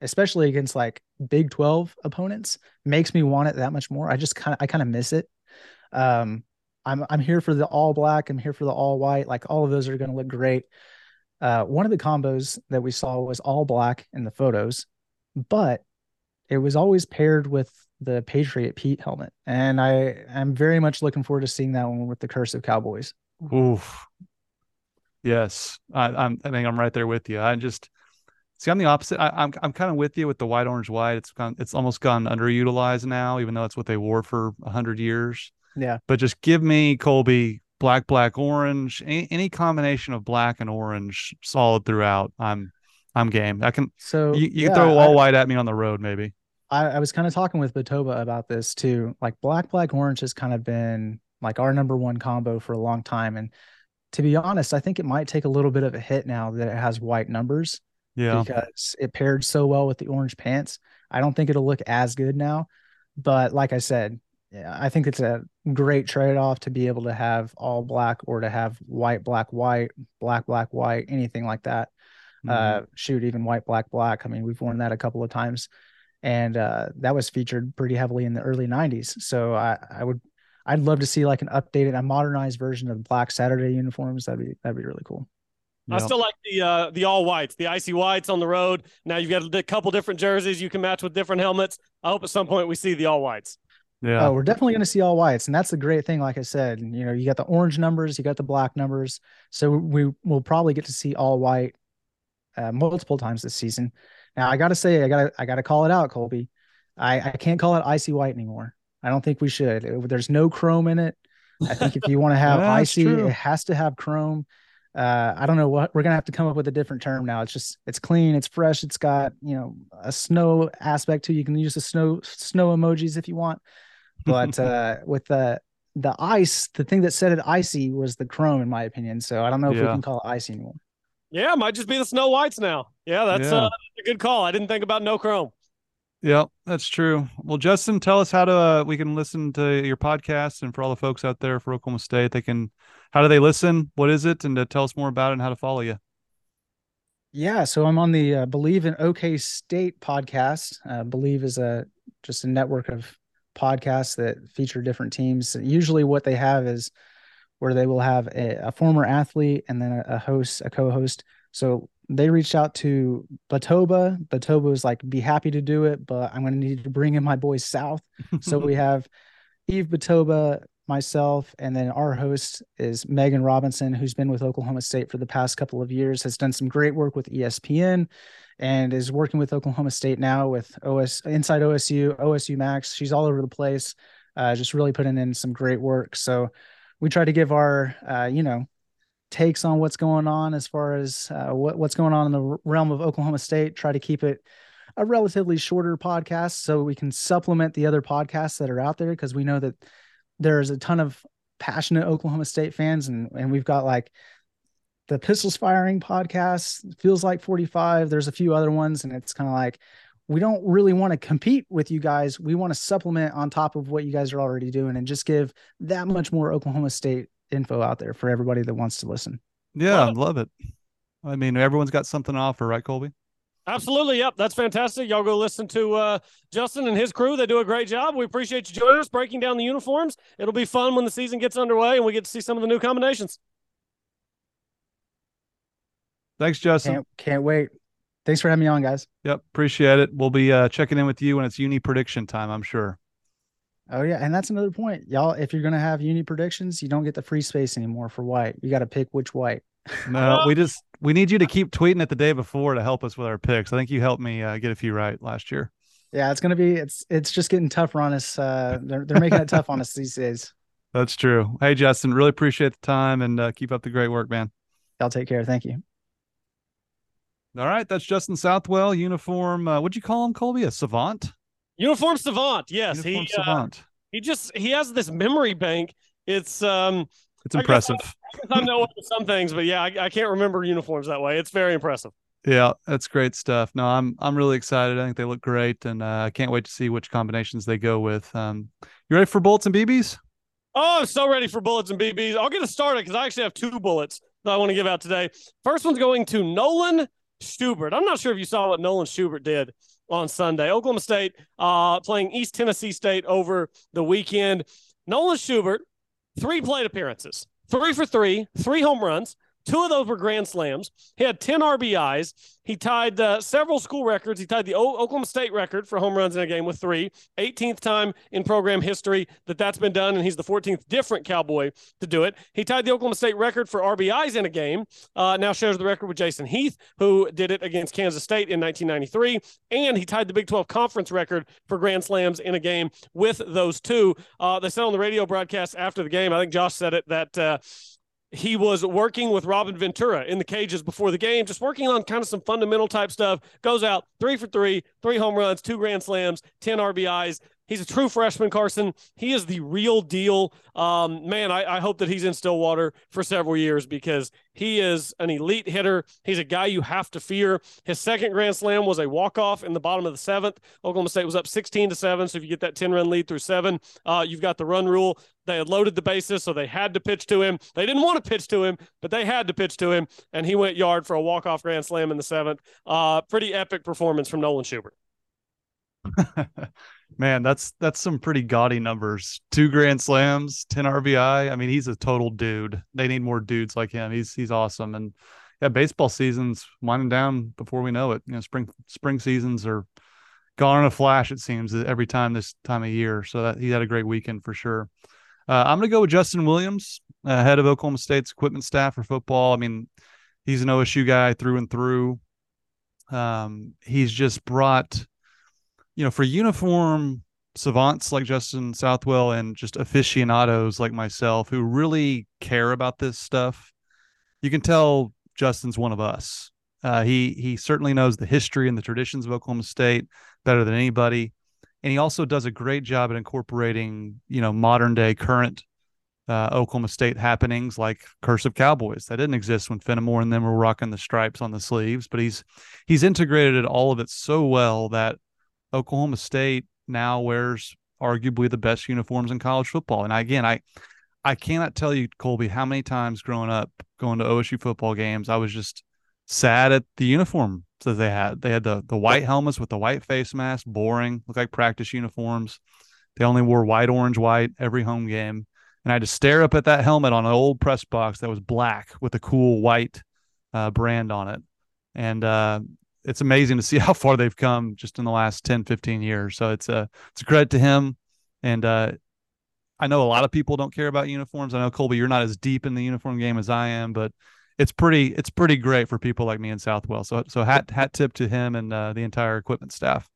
Speaker 5: especially against like Big 12 opponents, makes me want it that much more. I just kind of I kind of miss it. Um, I'm I'm here for the all black. I'm here for the all white. Like all of those are going to look great. Uh, one of the combos that we saw was all black in the photos, but it was always paired with the Patriot Pete helmet, and I am very much looking forward to seeing that one with the cursive Cowboys.
Speaker 3: Oof. Yes, I, I'm. I think I'm right there with you. I just See, I'm the opposite. I, am I'm, I'm kind of with you with the white, orange, white. It's gone, it's almost gone underutilized now, even though it's what they wore for hundred years.
Speaker 5: Yeah.
Speaker 3: But just give me Colby black, black, orange, any, any combination of black and orange, solid throughout. I'm I'm game. I can.
Speaker 5: So
Speaker 3: you, you
Speaker 5: yeah,
Speaker 3: can throw all
Speaker 5: I,
Speaker 3: white at me on the road, maybe.
Speaker 5: I, I was kind of talking with Batoba about this too. Like black, black, orange has kind of been like our number one combo for a long time, and to be honest, I think it might take a little bit of a hit now that it has white numbers.
Speaker 3: Yeah.
Speaker 5: Because it paired so well with the orange pants. I don't think it'll look as good now. But like I said, I think it's a great trade off to be able to have all black or to have white, black, white, black, black, white, anything like that.
Speaker 3: Mm-hmm.
Speaker 5: Uh, shoot, even white, black, black. I mean, we've worn that a couple of times, and uh, that was featured pretty heavily in the early '90s. So I, I would, I'd love to see like an updated, a modernized version of Black Saturday uniforms. That'd be that'd be really cool.
Speaker 4: I still like the uh, the all whites, the icy whites on the road. Now you've got a couple different jerseys you can match with different helmets. I hope at some point we see the all whites.
Speaker 3: Yeah.
Speaker 5: Oh, we're definitely going to see all whites, and that's the great thing. Like I said, you know, you got the orange numbers, you got the black numbers, so we will probably get to see all white uh, multiple times this season. Now, I got to say, I got to I got to call it out, Colby. I I can't call it icy white anymore. I don't think we should. There's no chrome in it. I think if you want to have icy, true. it has to have chrome uh, I don't know what we're gonna have to come up with a different term now. It's just it's clean, it's fresh, it's got you know a snow aspect to it. You can use the snow snow emojis if you want, but uh, with the the ice, the thing that said it icy was the chrome, in my opinion. So I don't know if yeah. we can call it icy anymore.
Speaker 4: Yeah, it might just be the snow whites now. Yeah, that's yeah. Uh, a good call. I didn't think about no chrome.
Speaker 3: Yeah, that's true. Well, Justin, tell us how to uh, we can listen to your podcast, and for all the folks out there for Oklahoma State, they can. How do they listen? What is it? And to tell us more about it and how to follow you.
Speaker 5: Yeah, so I'm on the uh, Believe in OK State podcast. Uh, Believe is a just a network of podcasts that feature different teams. Usually, what they have is where they will have a, a former athlete and then a, a host, a co-host. So they reached out to Batoba. Batoba was like, be happy to do it, but I'm going to need to bring in my boys south. so we have Eve Batoba, myself, and then our host is Megan Robinson, who's been with Oklahoma State for the past couple of years, has done some great work with ESPN and is working with Oklahoma State now with OS Inside OSU, OSU Max. She's all over the place, uh, just really putting in some great work. So we try to give our, uh, you know, takes on what's going on as far as uh, what, what's going on in the realm of Oklahoma State. Try to keep it a relatively shorter podcast so we can supplement the other podcasts that are out there because we know that there's a ton of passionate Oklahoma State fans and and we've got like the pistols firing podcast feels like 45 there's a few other ones and it's kind of like we don't really want to compete with you guys we want to supplement on top of what you guys are already doing and just give that much more Oklahoma State info out there for everybody that wants to listen.
Speaker 3: Yeah, love it. love it. I mean, everyone's got something to offer, right, Colby?
Speaker 4: Absolutely. Yep. That's fantastic. Y'all go listen to uh, Justin and his crew. They do a great job. We appreciate you joining us, breaking down the uniforms. It'll be fun when the season gets underway and we get to see some of the new combinations.
Speaker 3: Thanks, Justin.
Speaker 5: Can't, can't wait. Thanks for having me on, guys.
Speaker 3: Yep. Appreciate it. We'll be uh, checking in with you when it's uni prediction time, I'm sure.
Speaker 5: Oh yeah, and that's another point, y'all. If you're gonna have uni predictions, you don't get the free space anymore for white. You got to pick which white.
Speaker 3: no, we just we need you to keep tweeting it the day before to help us with our picks. I think you helped me uh, get a few right last year.
Speaker 5: Yeah, it's gonna be it's it's just getting tougher on us. Uh, they're they're making it tough on us these days.
Speaker 3: That's true. Hey, Justin, really appreciate the time and uh, keep up the great work, man.
Speaker 5: Y'all take care. Thank you.
Speaker 3: All right, that's Justin Southwell, uniform. Uh, what'd you call him, Colby? A savant?
Speaker 4: Uniform savant. Yes,
Speaker 3: Uniform
Speaker 4: he uh,
Speaker 3: savant.
Speaker 4: Uh, he just he has this memory bank. It's um
Speaker 3: it's impressive.
Speaker 4: I, I, know some things, but yeah, I, I can't remember uniforms that way. It's very impressive.
Speaker 3: Yeah, that's great stuff. No, I'm I'm really excited. I think they look great, and uh, I can't wait to see which combinations they go with. Um, you ready for bullets and BBs?
Speaker 4: Oh, I'm so ready for bullets and BBs. I'll get it started because I actually have two bullets that I want to give out today. First one's going to Nolan Schubert. I'm not sure if you saw what Nolan Schubert did on Sunday. Oklahoma State uh, playing East Tennessee State over the weekend. Nolan Schubert, three plate appearances, three for three, three home runs, Two of those were grand slams. He had 10 RBIs. He tied uh, several school records. He tied the o- Oklahoma State record for home runs in a game with three. 18th time in program history that that's been done, and he's the 14th different Cowboy to do it. He tied the Oklahoma State record for RBIs in a game. Uh, now shares the record with Jason Heath, who did it against Kansas State in 1993, and he tied the Big 12 conference record for grand slams in a game with those two. Uh, they said on the radio broadcast after the game, I think Josh said it that uh, he was working with Robin Ventura in the cages before the game, just working on kind of some fundamental type stuff. Goes out three for three, three home runs, two grand slams, 10 RBIs. He's a true freshman, Carson. He is the real deal. Um, man, I, I, hope that he's in Stillwater for several years because he is an elite hitter. He's a guy you have to fear. His second grand slam was a walk off in the bottom of the seventh. Oklahoma State was up 16 to seven. So if you get that 10 run lead through seven, uh, you've got the run rule. They had loaded the bases, so they had to pitch to him. They didn't want to pitch to him, but they had to pitch to him, and he went yard for a walk off grand slam in the seventh. Uh, pretty epic performance from Nolan Schubert.
Speaker 3: Man, that's that's some pretty gaudy numbers. Two grand slams, 10 RBI. I mean, he's a total dude. They need more dudes like him. He's he's awesome. And yeah, baseball season's winding down before we know it. You know, spring spring seasons are gone in a flash, it seems, every time this time of year. So that he had a great weekend for sure. Uh, I'm going to go with Justin Williams, uh, head of Oklahoma State's equipment staff for football. I mean, he's an OSU guy through and through. Um, he's just brought you know, for uniform savants like Justin Southwell and just aficionados like myself who really care about this stuff, you can tell Justin's one of us. Uh, he he certainly knows the history and the traditions of Oklahoma State better than anybody, and he also does a great job at incorporating you know modern day current uh, Oklahoma State happenings like Cursive Cowboys that didn't exist when Fenimore and them were rocking the stripes on the sleeves, but he's he's integrated all of it so well that Oklahoma State now wears arguably the best uniforms in college football. And again, I I cannot tell you, Colby, how many times growing up going to OSU football games, I was just sad at the uniform that they had. They had the the white helmets with the white face mask, boring, look like practice uniforms. They only wore white, orange, white every home game. And I had to stare up at that helmet on an old press box that was black with a cool white uh, brand on it. And uh, it's amazing to see how far they've come just in the last 10 15 years. So it's a it's a credit to him. And uh, i know a lot of people don't care about uniforms. I know colby you're not as deep in the uniform game as i am but it's pretty it's pretty great for people like me in southwell so so hat hat tip to him and uh, the entire equipment staff.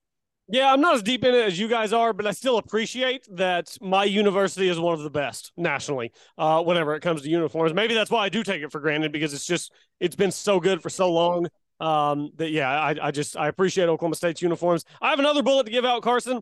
Speaker 4: Yeah, I'm not as deep in it as you guys are, but I still appreciate that my university is one of the best nationally uh, whenever it comes to uniforms. Maybe that's why I do take it for granted because it's just it's been so good for so long. Um, that yeah, I, I just I appreciate Oklahoma State's uniforms. I have another bullet to give out, Carson.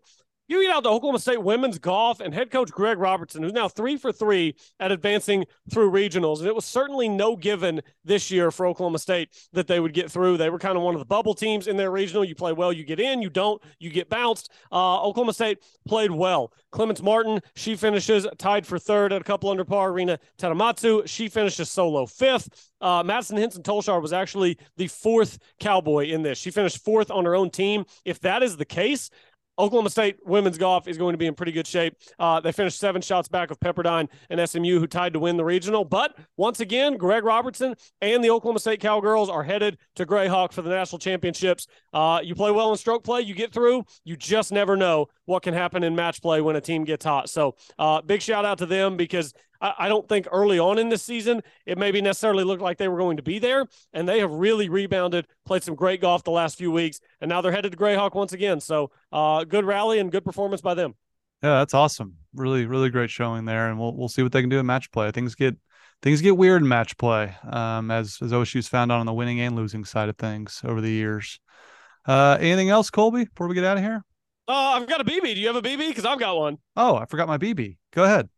Speaker 4: You get out the Oklahoma State women's golf and head coach Greg Robertson, who's now three for three at advancing through regionals. And it was certainly no given this year for Oklahoma State that they would get through. They were kind of one of the bubble teams in their regional. You play well, you get in. You don't, you get bounced. Uh, Oklahoma State played well. Clemence Martin, she finishes tied for third at a couple under par. Rina Tatematsu, she finishes solo fifth. Uh, Madison Henson Tolshar was actually the fourth Cowboy in this. She finished fourth on her own team. If that is the case, Oklahoma State women's golf is going to be in pretty good shape. Uh, they finished seven shots back of Pepperdine and SMU, who tied to win the regional. But once again, Greg Robertson and the Oklahoma State Cowgirls are headed to Grayhawk for the national championships. Uh, you play well in stroke play, you get through. You just never know what can happen in match play when a team gets hot. So, uh, big shout out to them because I, I don't think early on in this season it maybe necessarily looked like they were going to be there, and they have really rebounded, played some great golf the last few weeks, and now they're headed to Grayhawk once again. So, uh, good rally and good performance by them.
Speaker 3: Yeah, that's awesome. Really, really great showing there, and we'll we'll see what they can do in match play. Things get things get weird in match play, um, as as OSU's found out on the winning and losing side of things over the years. Uh, anything else, Colby? Before we get out of here.
Speaker 4: Uh, I've got a BB. Do you have a BB? Because I've got one.
Speaker 3: Oh, I forgot my BB. Go ahead.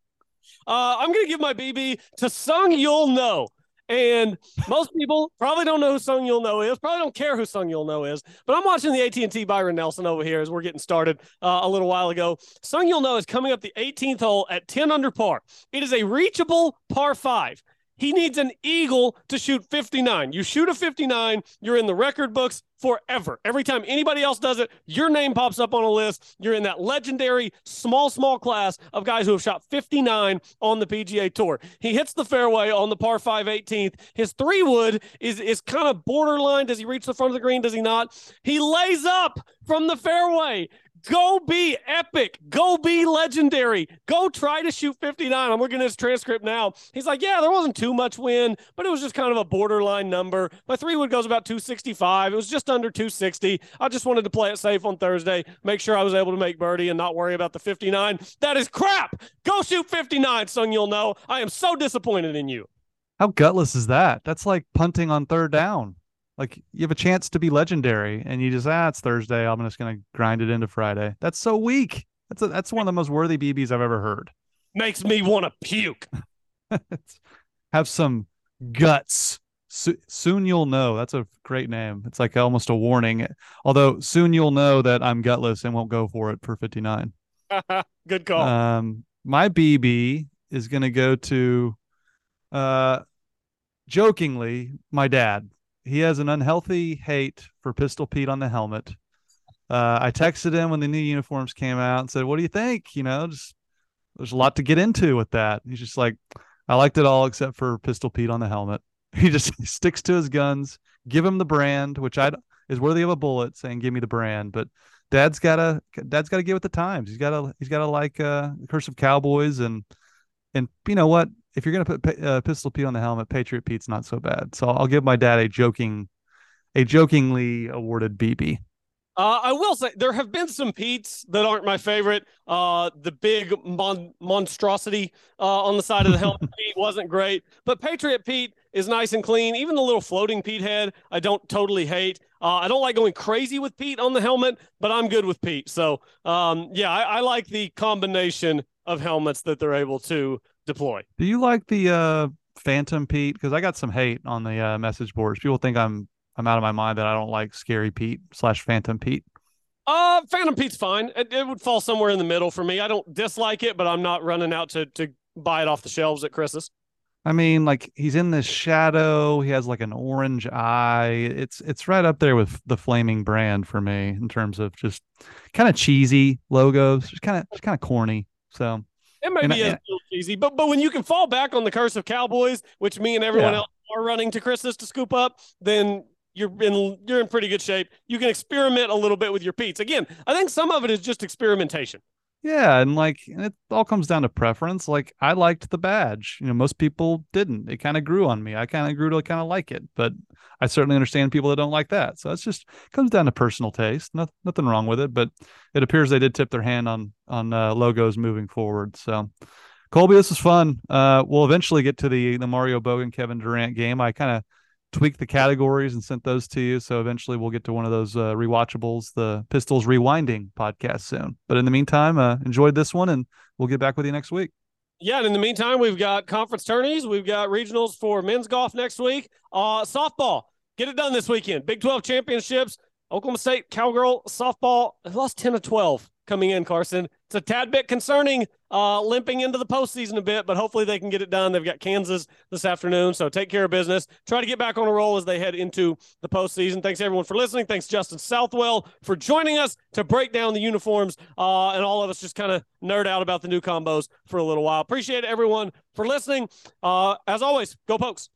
Speaker 4: Uh, I'm going to give my BB to Seung-Yul Noh. And most people probably don't know who Seung-Yul Noh is. Probably don't care who Seung-Yul Noh is. But I'm watching the AT&T Byron Nelson over here as we're getting started uh, a little while ago. Seung-Yul Noh is coming up the 18th hole at 10 under par. It is a reachable par five. He needs an eagle to shoot 59. You shoot a 59, you're in the record books forever. Every time anybody else does it, your name pops up on a list. You're in that legendary small, small class of guys who have shot 59 on the PGA Tour. He hits the fairway on the par 5 18th. His three wood is, is kind of borderline. Does he reach the front of the green? Does he not? He lays up from the fairway. Go be epic. Go be legendary. Go try to shoot 59. I'm looking at his transcript now. He's like, yeah, there wasn't too much wind, but it was just kind of a borderline number. My three wood goes about 265. It was just under 260. I just wanted to play it safe on Thursday, make sure I was able to make birdie and not worry about the 59. That is crap. Go shoot 59, Seung-Yul Noh. I am so disappointed in you.
Speaker 3: How gutless is that? That's like punting on third down. Like you have a chance to be legendary, and you just ah, it's Thursday. I'm just gonna grind it into Friday. That's so weak. That's a, that's one of the most worthy BBs I've ever heard.
Speaker 4: Makes me want to puke.
Speaker 3: have some guts. So, soon you'll know. That's a great name. It's like almost a warning. Although soon you'll know that I'm gutless and won't go for it for 59.
Speaker 4: Good call.
Speaker 3: Um, my BB is going to go to, uh, jokingly, my dad he has an unhealthy hate for Pistol Pete on the helmet. Uh, I texted him when the new uniforms came out and said, "What do you think?" You know, just there's a lot to get into with that. He's just like, "I liked it all except for Pistol Pete on the helmet." He just sticks to his guns. Give him the brand, which I is worthy of a bullet, saying, "Give me the brand." But Dad's gotta Dad's gotta get with the times. He's gotta he's gotta like uh, Cursive Cowboys and and you know what? If you're gonna put uh, Pistol Pete on the helmet, Patriot Pete's not so bad. So I'll give my dad a joking, a jokingly awarded BB.
Speaker 4: Uh, I will say there have been some Pete's that aren't my favorite. Uh, the big mon- monstrosity uh, on the side of the helmet Pete wasn't great, but Patriot Pete is nice and clean. Even the little floating Pete head, I don't totally hate. Uh, I don't like going crazy with Pete on the helmet, but I'm good with Pete. So um, yeah, I, I like the combination of helmets that they're able to deploy.
Speaker 3: Do you like the uh, Phantom Pete? Because I got some hate on the uh, message boards. People think I'm I'm out of my mind that I don't like Scary Pete slash Phantom Pete.
Speaker 4: Uh, Phantom Pete's fine. It, it, would fall somewhere in the middle for me. I don't dislike it, but I'm not running out to to buy it off the shelves at Chris's.
Speaker 3: I mean, like he's in this shadow. He has like an orange eye. It's it's right up there with the flaming brand for me in terms of just kind of cheesy logos, just kind of just kind of corny. So
Speaker 4: it may and be I, a little cheesy, but but when you can fall back on the cursive Cowboys, which me and everyone yeah. else are running to Chris's to scoop up, then you're in you're in pretty good shape. You can experiment a little bit with your Pete's. Again, I think some of it is just experimentation.
Speaker 3: Yeah, and like and it all comes down to preference. Like I liked the badge. You know, most people didn't. It kind of grew on me. I kind of grew to kind of like it, but I certainly understand people that don't like that. So it's just comes down to personal taste. Nothing, nothing wrong with it, but it appears they did tip their hand on on uh, logos moving forward. So Colby, this was fun. Uh, we'll eventually get to the the Mario Boggan Kevin Durant game. I kind of tweaked the categories and sent those to you. So eventually we'll get to one of those uh, rewatchables, the Pistols Rewinding podcast soon. But in the meantime, uh, enjoyed this one and we'll get back with you next week.
Speaker 4: Yeah, and in the meantime, we've got conference tourneys. We've got regionals for men's golf next week. Uh, softball, get it done this weekend. Big 12 championships. Oklahoma State Cowgirl softball lost 10 to 12 coming in, Carson. It's a tad bit concerning, uh, limping into the postseason a bit, but hopefully they can get it done. They've got Kansas this afternoon, so take care of business. Try to get back on a roll as they head into the postseason. Thanks everyone for listening. Thanks Justin Southwell for joining us to break down the uniforms, uh, and all of us just kind of nerd out about the new combos for a little while. Appreciate everyone for listening. Uh, as always, go Pokes.